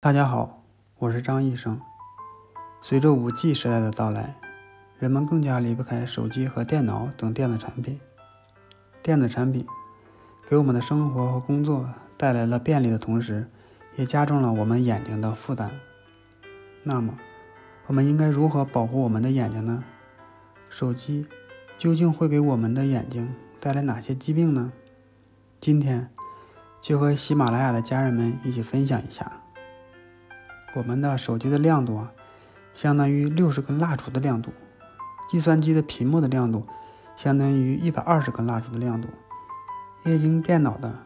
大家好，我是张医生。随着五 G 时代的到来，人们更加离不开手机和电脑等电子产品。电子产品给我们的生活和工作带来了便利的同时，也加重了我们眼睛的负担。那么，我们应该如何保护我们的眼睛呢？手机究竟会给我们的眼睛带来哪些疾病呢？今天就和喜马拉雅的家人们一起分享一下。我们的手机的亮度啊，相当于六十根蜡烛的亮度；计算机的屏幕的亮度，相当于一百二十根蜡烛的亮度；液晶电脑的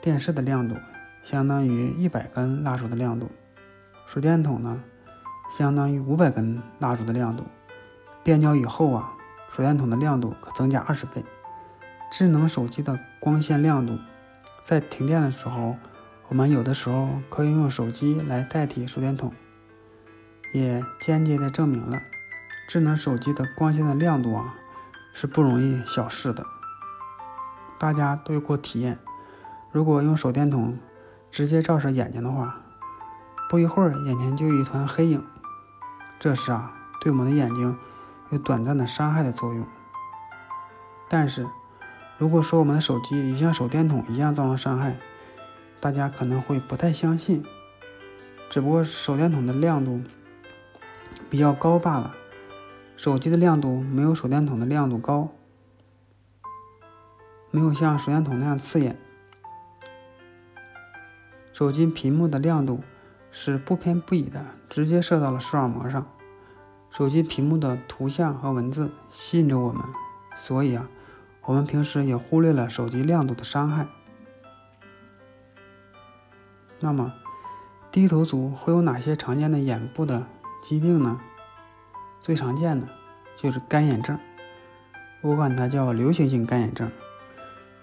电视的亮度，相当于一百根蜡烛的亮度；手电筒呢，相当于五百根蜡烛的亮度。变焦以后啊，手电筒的亮度可增加二十倍。智能手机的光线亮度，在停电的时候。我们有的时候可以用手机来代替手电筒，也间接的证明了智能手机的光线的亮度啊是不容易小视的。大家都有过体验，如果用手电筒直接照射眼睛的话，不一会儿眼前就有一团黑影，这时啊对我们的眼睛有短暂的伤害的作用。但是如果说我们的手机也像手电筒一样造成伤害，大家可能会不太相信，只不过手电筒的亮度比较高罢了。手机的亮度没有手电筒的亮度高，没有像手电筒那样刺眼。手机屏幕的亮度是不偏不倚的，直接射到了视网膜上。手机屏幕的图像和文字吸引着我们，所以啊，我们平时也忽略了手机亮度的伤害。那么，低头族会有哪些常见的眼部的疾病呢？最常见的就是干眼症，我管它叫流行性干眼症。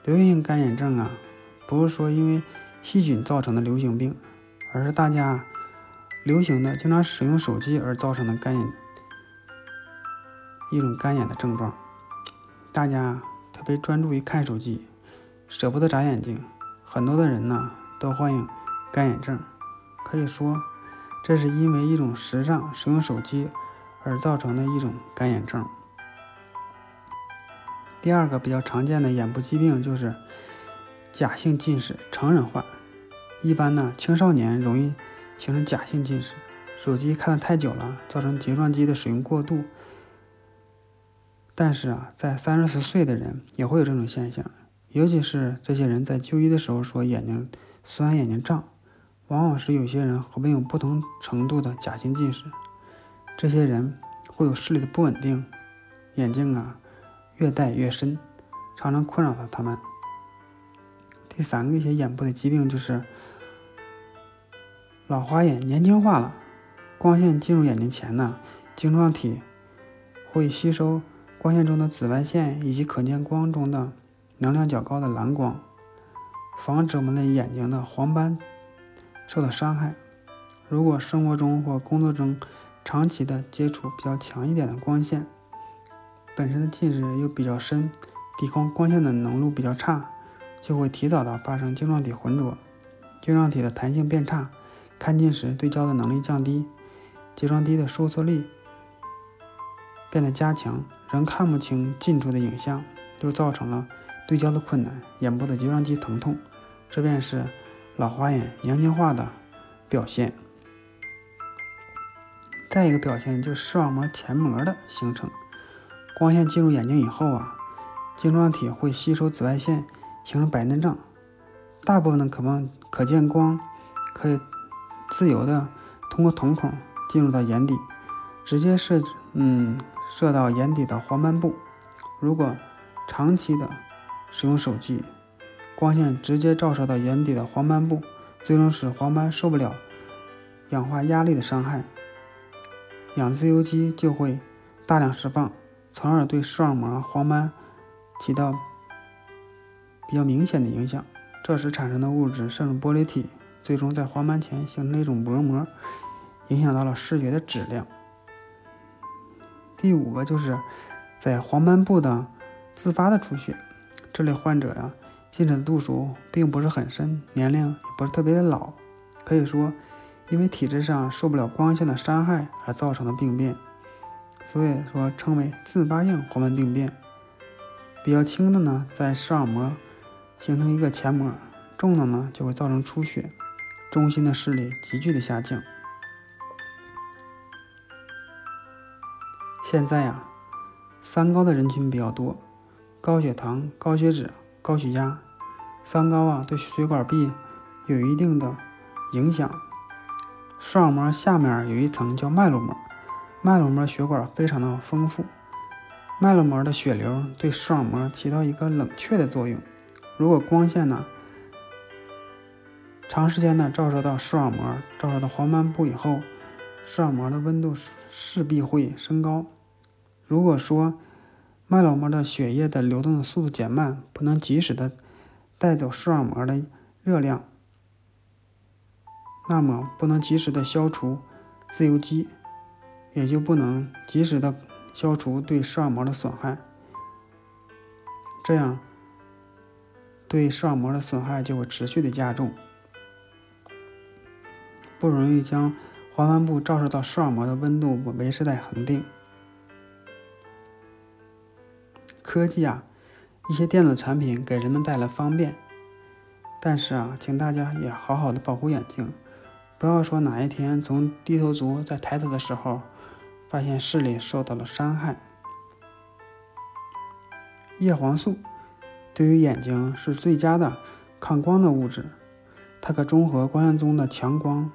流行性干眼症啊，不是说因为细菌造成的流行病，而是大家流行的经常使用手机而造成的干眼一种干眼的症状。大家特别专注于看手机，舍不得眨眼睛，很多的人呢都患有。干眼症，可以说，这是因为一种时尚使用手机而造成的一种干眼症。第二个比较常见的眼部疾病就是假性近视，成人化。一般呢，青少年容易形成假性近视，手机看的太久了，造成睫状肌的使用过度。但是啊，在三四岁的人也会有这种现象，尤其是这些人在就医的时候说眼睛酸、眼睛胀。往往是有些人和没有不同程度的假性近视，这些人会有视力的不稳定，眼镜啊越戴越深，常常困扰着他们。第三个一些眼部的疾病就是老花眼年轻化了，光线进入眼睛前呢，晶状体会吸收光线中的紫外线以及可见光中的能量较高的蓝光，防止我们的眼睛的黄斑。受到伤害。如果生活中或工作中长期的接触比较强一点的光线，本身的近视又比较深，抵抗光线的能路比较差，就会提早的发生晶状体浑浊，晶状体的弹性变差，看近时对焦的能力降低，睫状肌的收缩力变得加强，仍看不清近处的影像，又造成了对焦的困难，眼部的睫状肌疼痛，这便是。老花眼年轻化的表现，再一个表现就是视网膜前膜的形成。光线进入眼睛以后啊，晶状体会吸收紫外线，形成白内障。大部分的可望可见光可以自由的通过瞳孔进入到眼底，直接射嗯射到眼底的黄斑部。如果长期的使用手机，光线直接照射到眼底的黄斑部，最终使黄斑受不了氧化压力的伤害，氧自由基就会大量释放，从而对视网膜黄斑起到比较明显的影响。这时产生的物质渗入玻璃体，最终在黄斑前形成一种薄膜，影响到了视觉的质量。第五个就是在黄斑部的自发的出血，这类患者呀。近视的度数并不是很深，年龄也不是特别的老，可以说因为体质上受不了光线的伤害而造成的病变，所以说称为自发性黄斑病变。比较轻的呢，在视网膜形成一个前膜；重的呢，就会造成出血，中心的视力急剧的下降。现在呀，三高的人群比较多，高血糖、高血脂、高血压。三高啊，对血管壁有一定的影响。视网膜下面有一层叫脉络膜，脉络膜血管非常的丰富。脉络膜的血流对视网膜起到一个冷却的作用。如果光线呢长时间的照射到视网膜，照射到黄斑部以后，视网膜的温度势必会升高。如果说脉络膜的血液的流动的速度减慢，不能及时的带走视网膜的热量，那么不能及时的消除自由基，也就不能及时的。消除对视网膜的损害，这样对视网膜的损害就会持续的加重，不容易将黄斑部照射到视网膜的温度维持在恒定。科技啊，一些电子产品给人们带来方便，但是啊，请大家也好好的保护眼睛，不要说哪一天从低头族在抬头的时候。发现视力受到了伤害。叶黄素对于眼睛是最佳的抗光的物质，它可中和光线中的强光，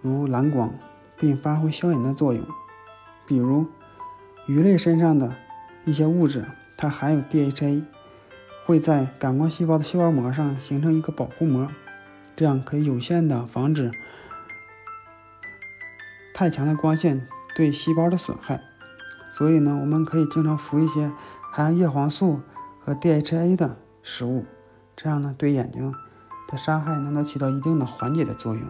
如蓝光，并发挥消炎的作用。比如鱼类身上的一些物质，它含有 DHA，会在感光细胞的细胞膜上形成一个保护膜，这样可以有限的防止太强的光线。对细胞的损害，所以呢，我们可以经常服一些含叶黄素和 DHA 的食物，这样呢，对眼睛的伤害能够起到一定的缓解的作用。